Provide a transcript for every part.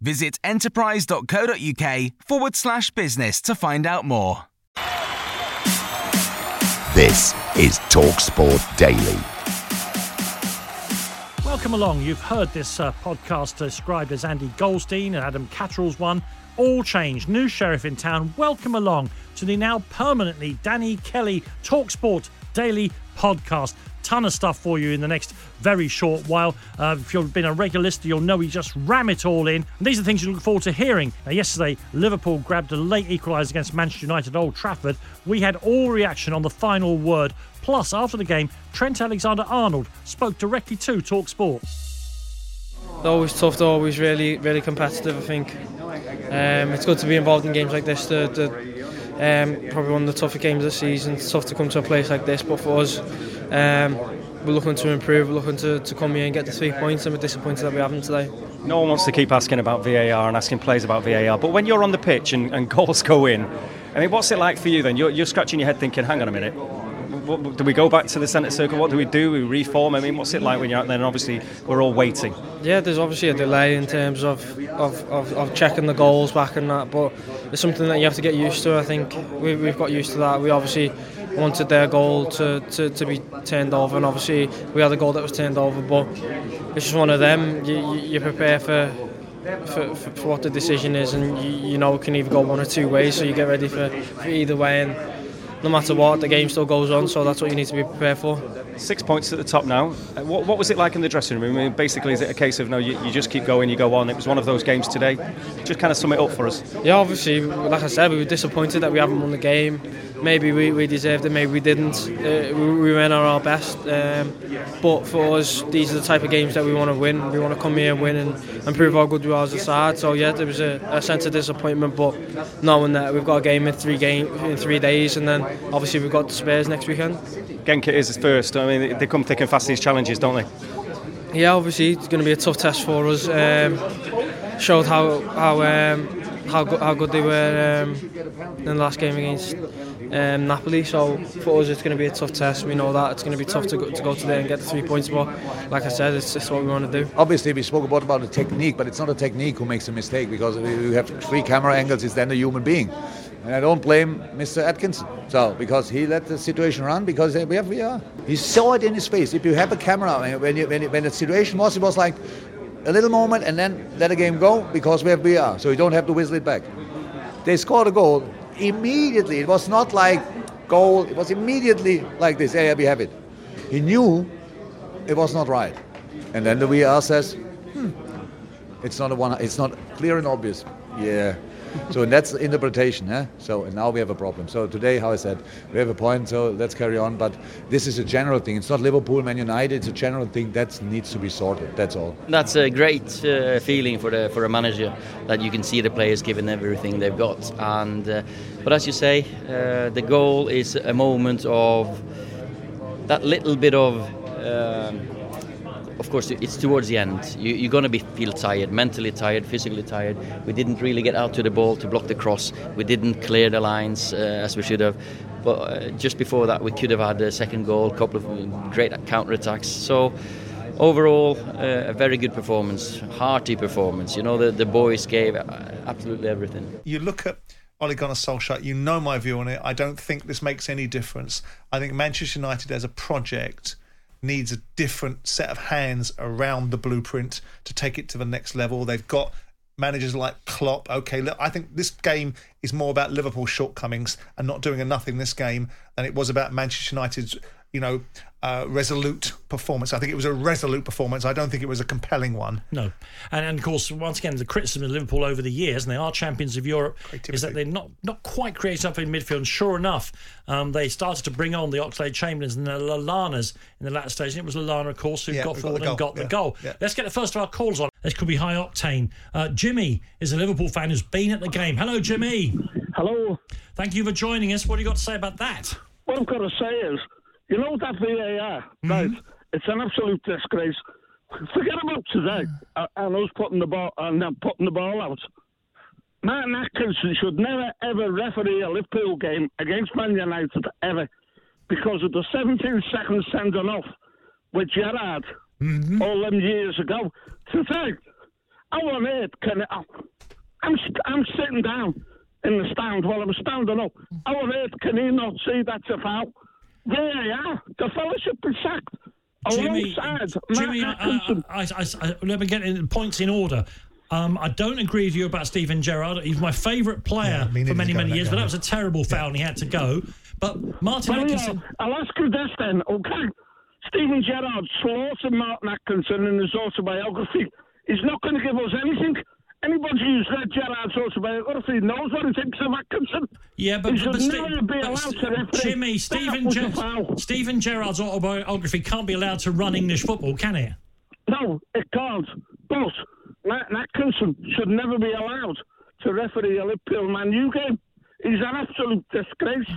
Visit enterprise.co.uk forward slash business to find out more. This is TalkSport Daily. Welcome along. You've heard this uh, podcast described as Andy Goldstein and Adam Catterall's one. All changed. New sheriff in town. Welcome along to the now permanently Danny Kelly Talksport Daily podcast. Ton of stuff for you in the next very short while. Uh, if you've been a regular listener, you'll know we just ram it all in. And these are things you look forward to hearing. Now, yesterday, Liverpool grabbed a late equaliser against Manchester United at Old Trafford. We had all reaction on the final word. Plus, after the game, Trent Alexander Arnold spoke directly to Talksport. They're always tough, they're always really, really competitive, I think. Um, it's good to be involved in games like this. The, the, um, probably one of the tougher games of the season. It's tough to come to a place like this, but for us, um, we're looking to improve, we're looking to, to come here and get the three points, and we're disappointed that we haven't today. No one wants to keep asking about VAR and asking players about VAR, but when you're on the pitch and, and goals go in, I mean, what's it like for you then? You're, you're scratching your head thinking, hang on a minute, what, do we go back to the centre circle? What do we do? We reform? I mean, what's it like when you're out there? And obviously, we're all waiting. Yeah, there's obviously a delay in terms of, of, of, of checking the goals back and that, but it's something that you have to get used to. I think we, we've got used to that. We obviously wanted their goal to, to, to be turned over, and obviously we had a goal that was turned over, but it's just one of them. You, you, prepare for for, for, for, what the decision is, and you, you, know it can either go one or two ways. So you get ready for, for either way, and no matter what, the game still goes on. So that's what you need to be prepared for. Six points at the top now. Uh, what, what was it like in the dressing room? I mean, basically, is it a case of no, you, you, just keep going, you go on? It was one of those games today. Just kind of sum it up for us. Yeah, obviously, like I said, we were disappointed that we haven't won the game. Maybe we, we deserved it, maybe we didn't. Uh, we, we went on our best. Um, but for us, these are the type of games that we want to win. We want to come here and win and, and prove how good we are as a side. So yeah, there was a, a sense of disappointment, but knowing that we've got a game in three game in three days, and then obviously we've got Spurs next weekend. Genk is first. I mean, they come thick and fast these challenges, don't they? Yeah, obviously it's going to be a tough test for us. Um, showed how how um, how good how good they were um, in the last game against um, Napoli. So for us, it's going to be a tough test. We know that it's going to be tough to go, to go today and get the three points. But like I said, it's just what we want to do. Obviously, we spoke about about the technique, but it's not a technique who makes a mistake because we have three camera angles. It's then a human being. And I don't blame Mr. Atkinson. So because he let the situation run because we have VR. He saw it in his face. If you have a camera, when you, when, when the situation was, it was like a little moment and then let the game go because we have VR. So you don't have to whistle it back. They scored a goal immediately. It was not like goal. It was immediately like this. Yeah, yeah, we have it. He knew it was not right. And then the VR says, hmm, it's not a one. It's not clear and obvious. Yeah, so that's interpretation. Yeah? So now we have a problem. So today, how I said, we have a point. So let's carry on. But this is a general thing. It's not Liverpool, Man United. It's a general thing that needs to be sorted. That's all. That's a great uh, feeling for the for a manager that you can see the players giving everything they've got. And uh, but as you say, uh, the goal is a moment of that little bit of. Um, of course, it's towards the end. You, are going to be feel tired, mentally tired, physically tired. We didn't really get out to the ball to block the cross. We didn't clear the lines uh, as we should have. But uh, just before that, we could have had a second goal, a couple of great counter attacks. So overall, uh, a very good performance, hearty performance. You know, the, the boys gave absolutely everything. You look at Ole Gunnar Solskjaer, you know my view on it. I don't think this makes any difference. I think Manchester United as a project needs a different set of hands around the blueprint to take it to the next level. They've got managers like Klopp. Okay, look, I think this game is more about Liverpool's shortcomings and not doing enough in this game than it was about Manchester United's you know, uh, resolute performance. I think it was a resolute performance. I don't think it was a compelling one. No, and, and of course, once again, the criticism of Liverpool over the years, and they are champions of Europe, Creativity. is that they're not not quite creative enough in midfield. And sure enough, um, they started to bring on the Oxlade Chamberlains and the Lallanas in the latter stage. And it was Lallana, of course, who Yeah, got who got forward the and goal. got the goal. yeah. Let's get the first of our calls on. This could be high octane. Uh, Jimmy is a Liverpool fan who's been at the game. Hello, Jimmy. Hello. Thank you for joining us. What do you got to say about that? What I've got to say is, you know that VAR, right? It's an absolute disgrace. Forget about today uh, and us putting the ball and then putting the ball out. Martin Atkinson should never ever referee a Liverpool game against Man United ever because of the 17 second sending off with Gerrard all them years ago. Today, how on earth can it? I'm I'm sitting down in the stand while I'm standing up. How on earth can he not see that's a foul? VAR, the fella should be sacked. Jimmy, Jimmy, I, I, I, I, I, let me get in points in order. Um, I don't agree with you about Steven Gerrard. He's my favourite player Yeah, for many, many years, that but that was a terrible foul and he had to go. But Martin Well, Atkinson. yeah, I'll ask you this then, okay? Steven Gerrard slaughtered Martin Atkinson in his autobiography. He's not going to give us anything. Anybody who's read Gerrard's autobiography knows what he thinks of Atkinson. Yeah, but, he should but, never be but allowed to referee. Jimmy, Steven, Ger- Steven Gerrard's autobiography can't be allowed to run English football, can it? No, it can't. But Martin Atkinson should never be allowed to referee a Liverpool Man U game. He's an absolute disgrace.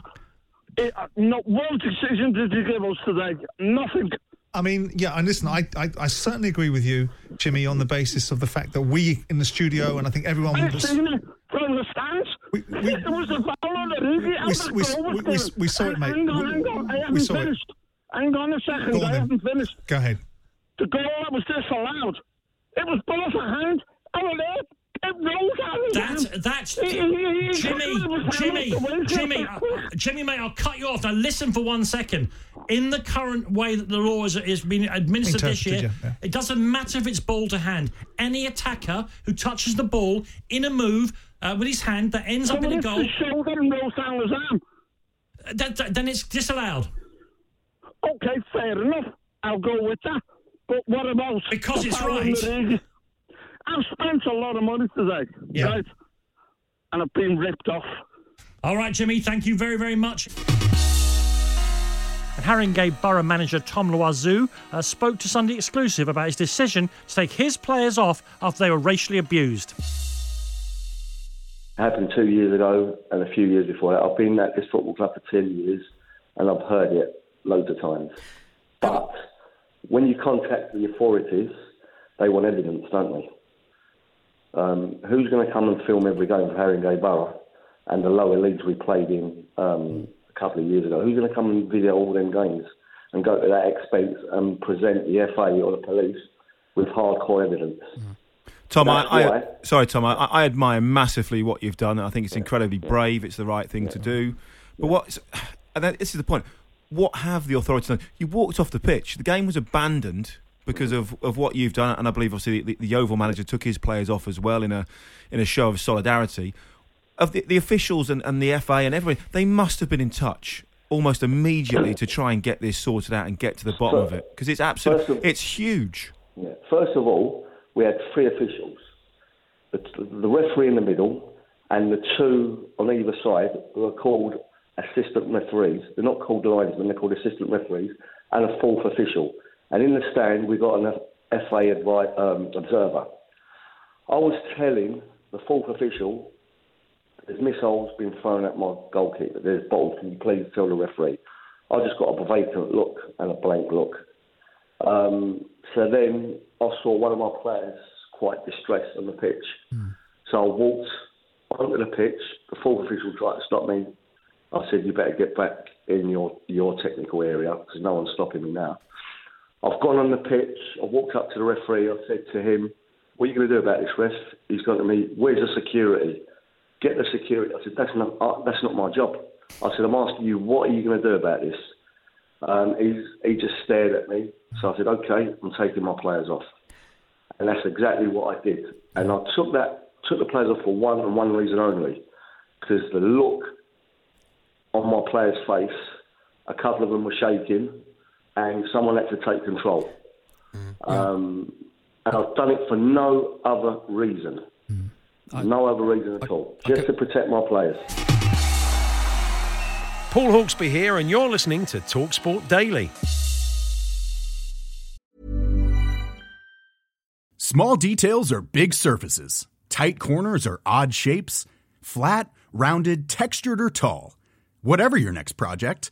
It, uh, not one decision did he give us today. Nothing. I mean, yeah, and listen, I, I, I certainly agree with you, Jimmy, on the basis of the fact that we in the studio, and I think everyone I've was, seen it from the stands. We- we- it was a foul on the we- we- we- we- saw it, mate. Hang on, We- hang on. I haven't saw it. finished. Hang on a second. Go on I then. haven't finished. Go ahead. The goal that was disallowed. It was ball for hand. On earth? It rolled out of That's Jimmy, Jimmy, handed away from Jimmy, the uh, quick. Jimmy, mate. I'll cut you off now. Listen for one second. In the current way that the law is, is being administered this year, Interpreted, yeah, yeah. it doesn't matter if it's ball to hand. Any attacker who touches the ball in a move uh, with his hand that ends So up in a goal, the shoulder and rolls down his arm. that, that- then it's disallowed. Okay, fair enough. I'll go with that. But what about Because it's foul the right. League? I've spent a lot of money today, Yeah. right? And I've been ripped off. All right, Jimmy, thank you very, very much. And Haringey Borough manager Tom Loizou uh, spoke to Sunday Exclusive about his decision to take his players off after they were racially abused. It happened two years ago and a few years before that. I've been at this football club for 10 years and I've heard it loads of times. But when you contact the authorities, they want evidence, don't they? Um, who's going to come and film every game for Haringey Borough and the lower leagues we played in um, a couple of years ago? Who's going to come and video all them games and go to that expense and present the FA or the police with hardcore evidence? Tom, I, I sorry, Tom. I, I admire massively what you've done. I think it's incredibly brave. It's the right thing to do. But what? And this is the point. What have the authorities done? You walked off the pitch. The game was abandoned because of, of what you've done, and I believe obviously the, the Yeovil manager took his players off as well in a in a show of solidarity. Of the, the officials and, and the FA and everyone, they must have been in touch almost immediately to try and get this sorted out and get to the bottom of it because it's absolutely it's huge. Yeah. First of all, we had three officials the, the referee in the middle and the two on either side who are called assistant referees. They're not called linesmen, they're called assistant referees, and a fourth official. And in the stand, we've got an FA advi- um, observer. I was telling the fourth official, there's missiles being thrown at my goalkeeper. There's balls. Can you please tell the referee? I just got a vacant look and a blank look. Um, so then I saw one of my players quite distressed on the pitch. So I walked onto the pitch. The fourth official tried to stop me. I said, "You better get back in your your technical area because no one's stopping me now." I've gone on the pitch. I walked up to the referee. I said to him, "What are you going to do about this, ref?" He's gone to me. Where's the security? Get the security. I said, "That's not uh, that's not my job." I said, "I'm asking you, what are you going to do about this?" Um, he just stared at me. So I said, okay, I'm taking my players off. And that's exactly what I did. And I took that took the players off for one and one reason only, because the look on my players' face, a couple of them were shaking, and someone had to take control. Um, and I've done it for no other reason. no other reason at all. Just to protect my players. Paul Hawksbee here, and you're listening to Talksport Daily. Small details are big surfaces. Tight corners are odd shapes. Flat, rounded, textured, or tall. Whatever your next project,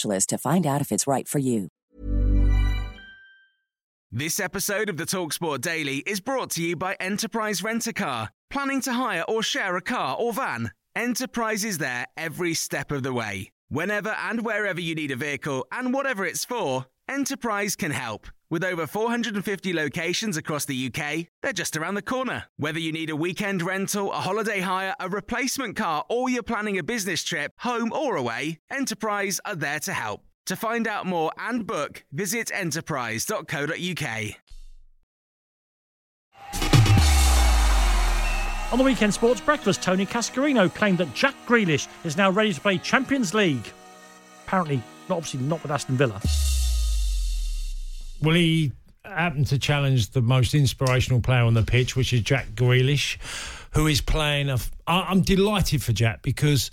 to find out if it's right for you. This episode of the Talksport Daily is brought to you by Enterprise Rent a Car. Planning to hire or share a car or van? Enterprise is there every step of the way. Whenever and wherever you need a vehicle and whatever it's for, Enterprise can help. With over 450 locations across the UK, they're just around the corner. Whether you need a weekend rental, a holiday hire, a replacement car, or you're planning a business trip, home or away, Enterprise are there to help. To find out more and book, visit enterprise.co.uk. On the weekend sports breakfast, Tony Cascarino claimed that Jack Grealish is now ready to play Champions League. Apparently, obviously not with Aston Villa. Well, he happened to challenge the most inspirational player on the pitch, which is Jack Grealish, who is playing. A, I- I'm delighted for Jack because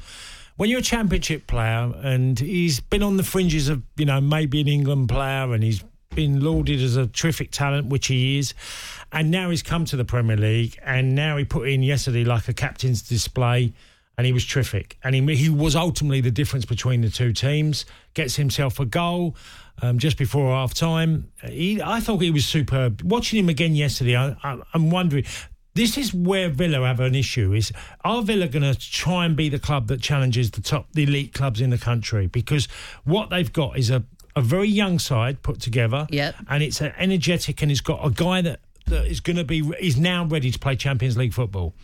when you're a championship player and he's been on the fringes of, you know, maybe an England player and he's been lauded as a terrific talent, which he is, and now he's come to the Premier League and now he put in yesterday like a captain's display and he was terrific. And he, he was ultimately the difference between the two teams. Gets himself a goal um, just before half time. He, I thought he was superb. Watching him again yesterday, I, I, I'm wondering. This is where Villa have an issue. Is are Villa going to try and be the club that challenges the top, the elite clubs in the country? Because what they've got is a, a very young side put together. Yep. and it's an energetic, and it's got a guy that, that is going to be is now ready to play Champions League football.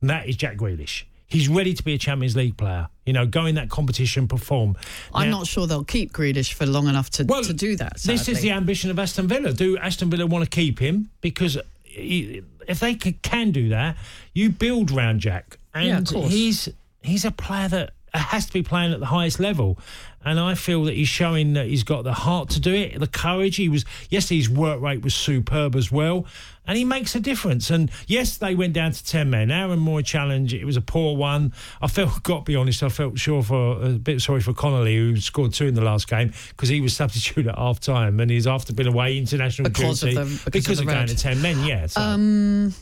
And that is Jack Grealish. He's ready to be a Champions League player. You know, go in that competition, perform. I'm Now- not sure they'll keep Grealish for long enough to, to do that. this is the ambition of Aston Villa. Do Aston Villa want to keep him? Because he- if they can do that, you build round Jack, and Yeah, he's he's a player that has to be playing at the highest level. And I feel that he's showing that he's got the heart to do it, the courage. He was yes, his work rate was superb as well, and he makes a difference. And yes, they went down to ten men. Aaron Mooy challenge. It was a poor one. I felt, got to be honest, I felt sure for a bit sorry for Connolly who scored two in the last game because he was substitute at half time and he's after been away international Because of duty the- because of the going to ten men. Yeah, so. Um,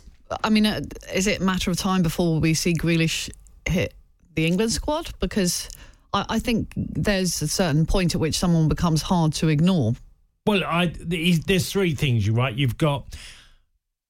I mean, uh, is it a matter of time before we see Grealish hit the England squad? Because I, I think there's a certain point at which someone becomes hard to ignore. Well, I there's three things you right. You've got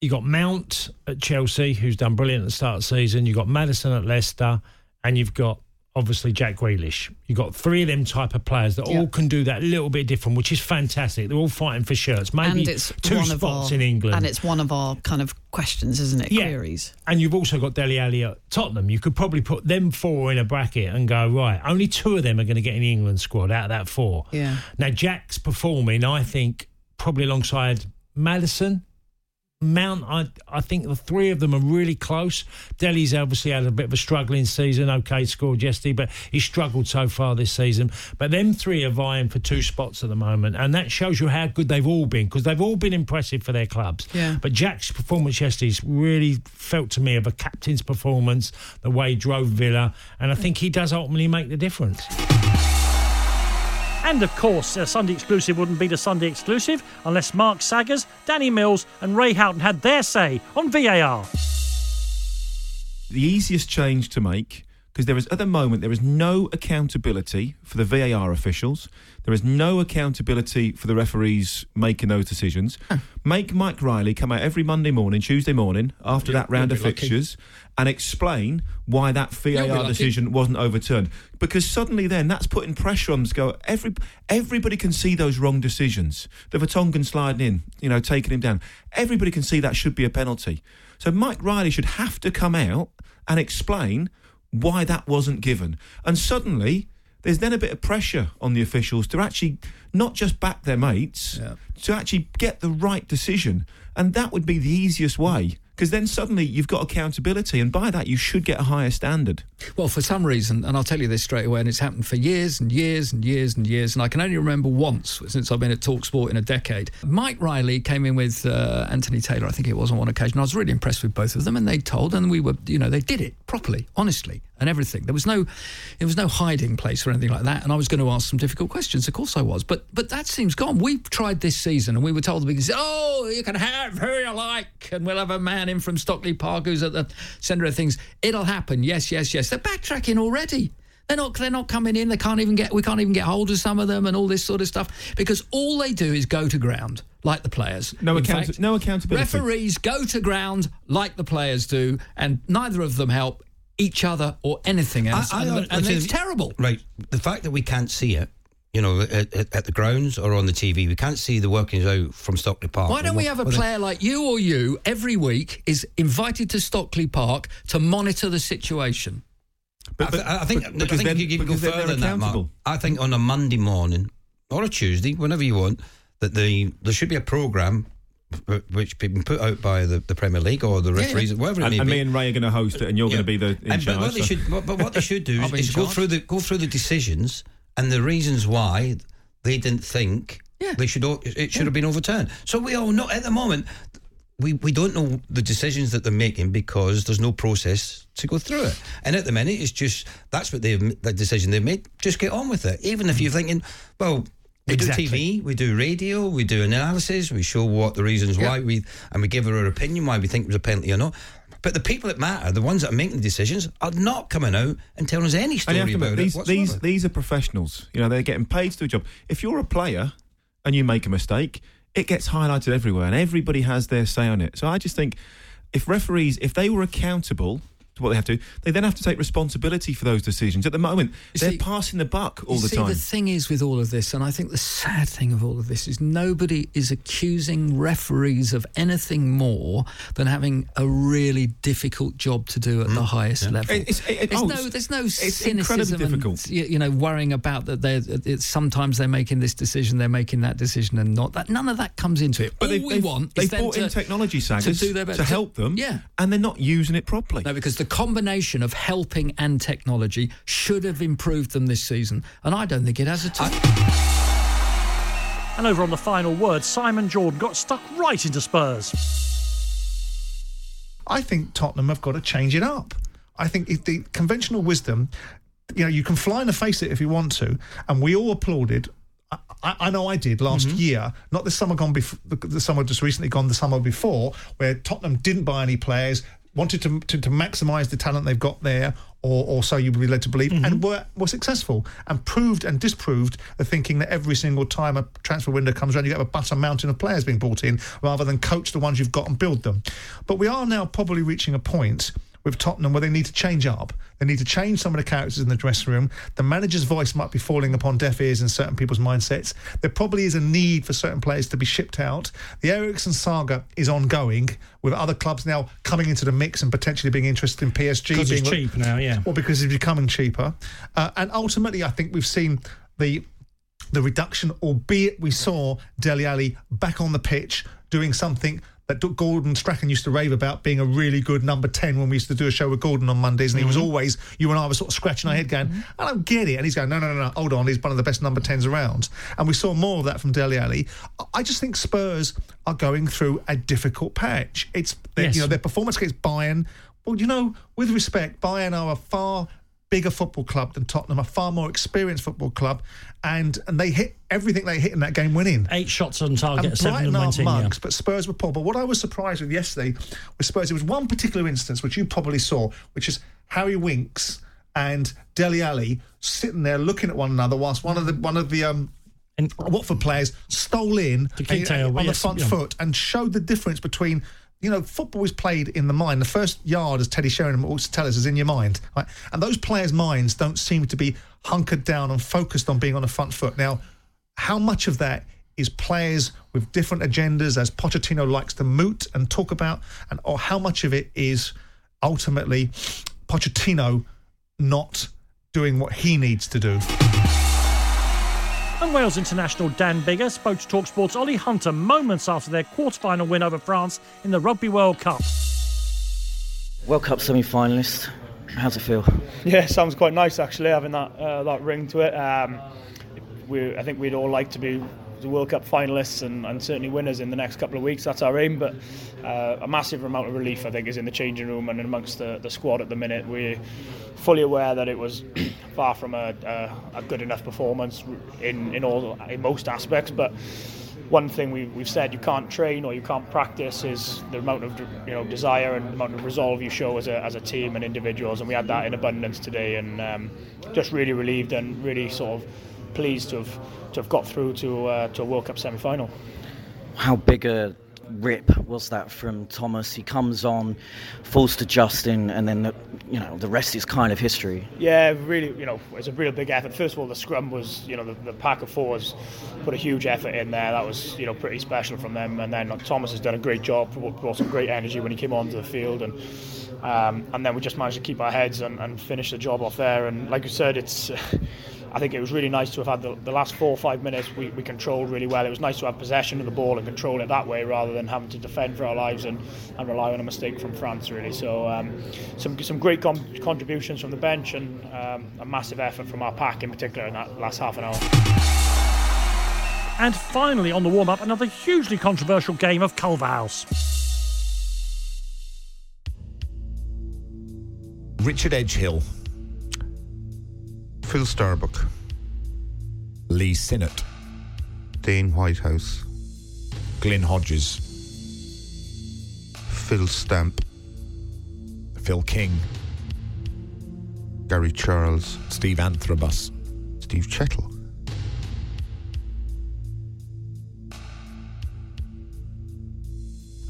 you've got Mount at Chelsea, who's done brilliant at the start of the season. You've got Maddison at Leicester, and you've got obviously Jack Grealish. You've got three of them type of players that all can do that little bit different, which is fantastic. They're all fighting for shirts. Maybe two spots of our, in England. and it's one of our kind of questions, isn't it? Yeah. Queries. And you've also got Dele Alli at Tottenham. You could probably put them four in a bracket and go, right, only two of them are going to get in the England squad out of that four. Yeah. Now, Jack's performing, I think, probably alongside Maddison. Mount, I I think the three of them are really close. Dele's obviously had a bit of a struggling season. Okay, scored yesterday, but he struggled so far this season. But them three are vying for two spots at the moment, and that shows you how good they've all been because they've all been impressive for their clubs. Yeah. But Jack's performance yesterday's really felt to me of a captain's performance, the way he drove Villa, and I think he does ultimately make the difference. And of course, a Sunday exclusive wouldn't be the Sunday exclusive unless Mark Saggers, Danny Mills, and Ray Houghton had their say on VAR. the easiest change to make because there is at the moment there is no accountability for the VAR officials. There is no accountability for the referees making those decisions. Make Mike Riley come out every Monday morning, Tuesday morning after that round of be lucky. fixtures and explain why that VAR decision wasn't overturned. Because suddenly then that's putting pressure on them to go every everybody can see those wrong decisions. The Vertonghen sliding in, you know, taking him down. Everybody can see that should be a penalty. So Mike Riley should have to come out and explain why that wasn't given. And suddenly, there's then a bit of pressure on the officials to actually not just back their mates, to actually get the right decision. And that would be the easiest way. Because then suddenly you've got accountability, and by that you should get a higher standard. Well, for some reason, and I'll tell you this straight away, and it's happened for years and years and years and years, and I can only remember once since I've been at Talksport in a decade. Mike Riley came in with uh, Anthony Taylor, I think it was on one occasion. I was really impressed with both of them, and they told, and we were, you know, they did it properly, honestly, and everything. There was no, there was no hiding place or anything like that. And I was going to ask some difficult questions. Of course, I was, but but that seems gone. We've tried this season, and we were told the beginning, oh, you can have who you like, and we'll have a man in from Stockley Park who's at the centre of things. It'll happen. Yes, yes, yes. They're backtracking already. They're not. They're not coming in. They can't even get. We can't even get hold of some of them and all this sort of stuff because all they do is go to ground like the players. No In account- fact, no accountability. Referees go to ground like the players do, and neither of them help each other or anything else. and and which it's is- terrible. Right. The fact that we can't see it, you know, at, at, at the grounds or on the TV, we can't see the workings out from Stockley Park. Why don't we have a player like you or you every week is invited to Stockley Park to monitor the situation? I, th- I think, I think you can go further than that, Mark. I think on a Monday morning or a Tuesday, whenever you want, that the there should be a programme which been put out by the, the Premier League or the referees, whatever it And, may and be. me and Ray are going to host it, and you're going to be the in And- charge. but what they so- should, but, but what they should do is, is go through the go through the decisions and the reasons why they didn't think they should it should have been overturned. So we all know at the moment we, we don't know the decisions that they're making because there's no process to go through it. And at the minute, it's just that's what they've the decision they've made. Just get on with it. Even if you're thinking, well. We Exactly. do TV, we do radio, we do analysis, we show what the reasons why we, and we give her our opinion why we think it was a penalty or not. But the people that matter, the ones that are making the decisions, are not coming out and telling us any story you have to about these, it these, these are professionals. You know, they're getting paid to do a job. If you're a player and you make a mistake, it gets highlighted everywhere and everybody has their say on it. So I just think if referees, if they were accountable what they have to, they then have to take responsibility for those decisions. At the moment, they're see- passing the buck all you the see, time. the thing is with all of this, and I think the sad thing of all of this is nobody is accusing referees of anything more than having a really difficult job to do at hmm. the highest level. It- it- there's oh, no, there's no cynicism and, you, you know, worrying about that. They're it's, sometimes they're making this decision, they're making that decision, and not that. None of that comes into it. But all they've, we want they've brought to, in technology to saggers do their best to help them, Yeah. and they're not using it properly. No, because the combination of helping and technology should have improved them this season, and I don't think it has at all. And over on the final word, Simon Jordan got stuck right into Spurs. I think Tottenham have got to change it up. I think if the conventional wisdom, you know, you can fly in the face it if you want to, and we all applauded. I, I I know I did last mhm. year, not the summer gone before, the, the summer just recently gone, the summer before, where Tottenham didn't buy any players, wanted to to, to maximise the talent they've got there, or, or so you would be led to believe, and mm-hmm. were were successful and proved and disproved the thinking that every single time a transfer window comes around, you get a butter mountain of players being brought in, rather than coach the ones you've got and build them. But we are now probably reaching a point with Tottenham where they need to change up. They need to change some of the characters in the dressing room. The manager's voice might be falling upon deaf ears in certain people's mindsets. There probably is a need for certain players to be shipped out. The Eriksen saga is ongoing with other clubs now coming into the mix and potentially being interested in PSG. 'Cause it's cheap now, yeah. Well, because it's becoming cheaper. Uh, and ultimately, I think we've seen the the reduction, albeit we saw Dele Alli back on the pitch doing something that Gordon Strachan used to rave about being a really good number 10 when we used to do a show with Gordon on Mondays. And he was Mm-hmm. always, you and I were sort of scratching our head going, I don't get it. And he's going, no, no, no, no, hold on. He's one of the best number 10s around. And we saw more of that from Dele Alli. I- just think Spurs are going through a difficult patch. It's, Yes. you know, their performance against Bayern. Well, you know, with respect, Bayern are a far bigger football club than Tottenham, a far more experienced football club, and and they hit everything they hit in that game winning. Eight shots on target, And seven and went in. yeah. but Spurs were poor. But what I was surprised with yesterday with Spurs, there was one particular instance which you probably saw, which is Harry Winks and Dele Alli sitting there looking at one another whilst one of the one of the um. Watford players stole in and- tail, on the front yeah. foot and showed the difference between you know football is played in the mind. The first yard, as Teddy Sheringham always tell us, is in your mind, right? And those players' minds don't seem to be hunkered down and focused on being on the front foot. Now, how much of that is players with different agendas, as Pochettino likes to moot and talk about, and or how much of it is ultimately Pochettino not doing what he needs to do? And Wales international Dan Biggar spoke to Talksport's Olly Hunter moments after their quarter-final win over France in the Rugby World Cup. World Cup semi-finalist. How's it feel? Yeah, sounds quite nice actually, having that uh, that ring to it. Um, we, I think we'd all like to be the World Cup finalists and, and certainly winners in the next couple of weeks. That's our aim. But uh, a massive amount of relief, I think, is in the changing room and amongst the, the squad at the minute. We're fully aware that it was far from a, a, a good enough performance in in all in most aspects, but one thing we, we've said you can't train or you can't practice is the amount of you know desire and the amount of resolve you show as a, as a team and individuals and we had that in abundance today and um, just really relieved and really sort of pleased to have to have got through to uh, to a World Cup semi final. How big a rip was that from Thomas? He comes on, falls to Justin, and then the, you know the rest is kind of history. Yeah, really, you know, it's a real big effort. First of all, the scrum was, you know, the, the pack of fours put a huge effort in there. That was, you know, pretty special from them. And then Thomas has done a great job, brought brought some great energy when he came onto the field, and um, and then we just managed to keep our heads and, and finish the job off there. And like you said, it's. I think it was really nice to have had the, the last four or five minutes we, we controlled really well. It was nice to have possession of the ball and control it that way rather than having to defend for our lives and, and rely on a mistake from France, really. So, um, some, some great com- contributions from the bench and um, a massive effort from our pack in particular in that last half an hour. And finally, on the warm up, another hugely controversial game of Culverhouse. Richard Edgehill. Phil Starbuck. Lee Sinnott. Dane Whitehouse. Glyn Hodges. Phil Stamp. Phil King. Gary Charles. Steve Anthrobus. Steve Chettle.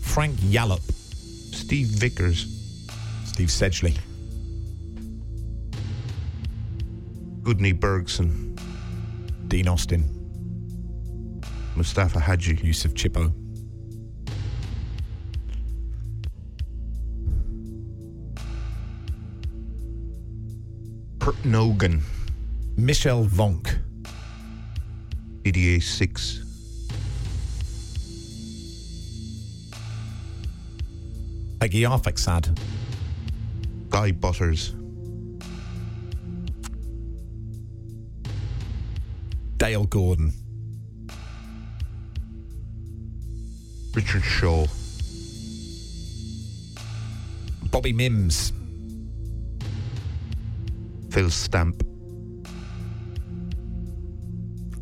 Frank Yallop. Steve Vickers. Steve Sedgley. Gudni Bergsson. Dean Austin. Mustapha Hadji. Youssef Chippo. Kurt Nogan. Michel Vonk. Didier Six. Pegguy Arphexad. Guy Butters. Dale Gordon. Richard Shaw. Bobby Mimms. Phil Stamp.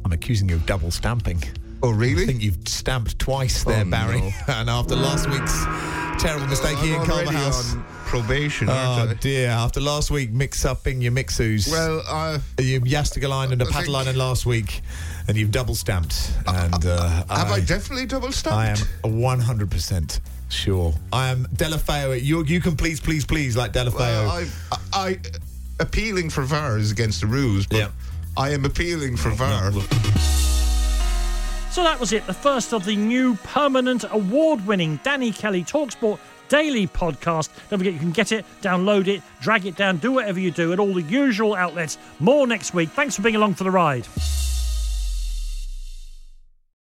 I'm accusing you of double stamping. Oh, really? I think you've stamped twice there, Oh, Barry. no. and after last week's terrible mistake Ian already Culverhouse. On probation, Oh dear! After last week, mix upping your mixus. Well, I you Yastigalainen and a I think- Patalainen last week, and you've double stamped. And uh, have I, definitely double stamped? I am 100 percent sure. I am Delafeo. You you can please please please like Delafeo. Well, I, I appealing for VAR is against the rules, but Yeah. I am appealing for VAR. So that was it, the first of the new permanent award winning Danny Kelly Talksport daily podcast. Don't forget you can get it, download it, drag it down, do whatever you do at all the usual outlets. More next week. Thanks for being along for the ride.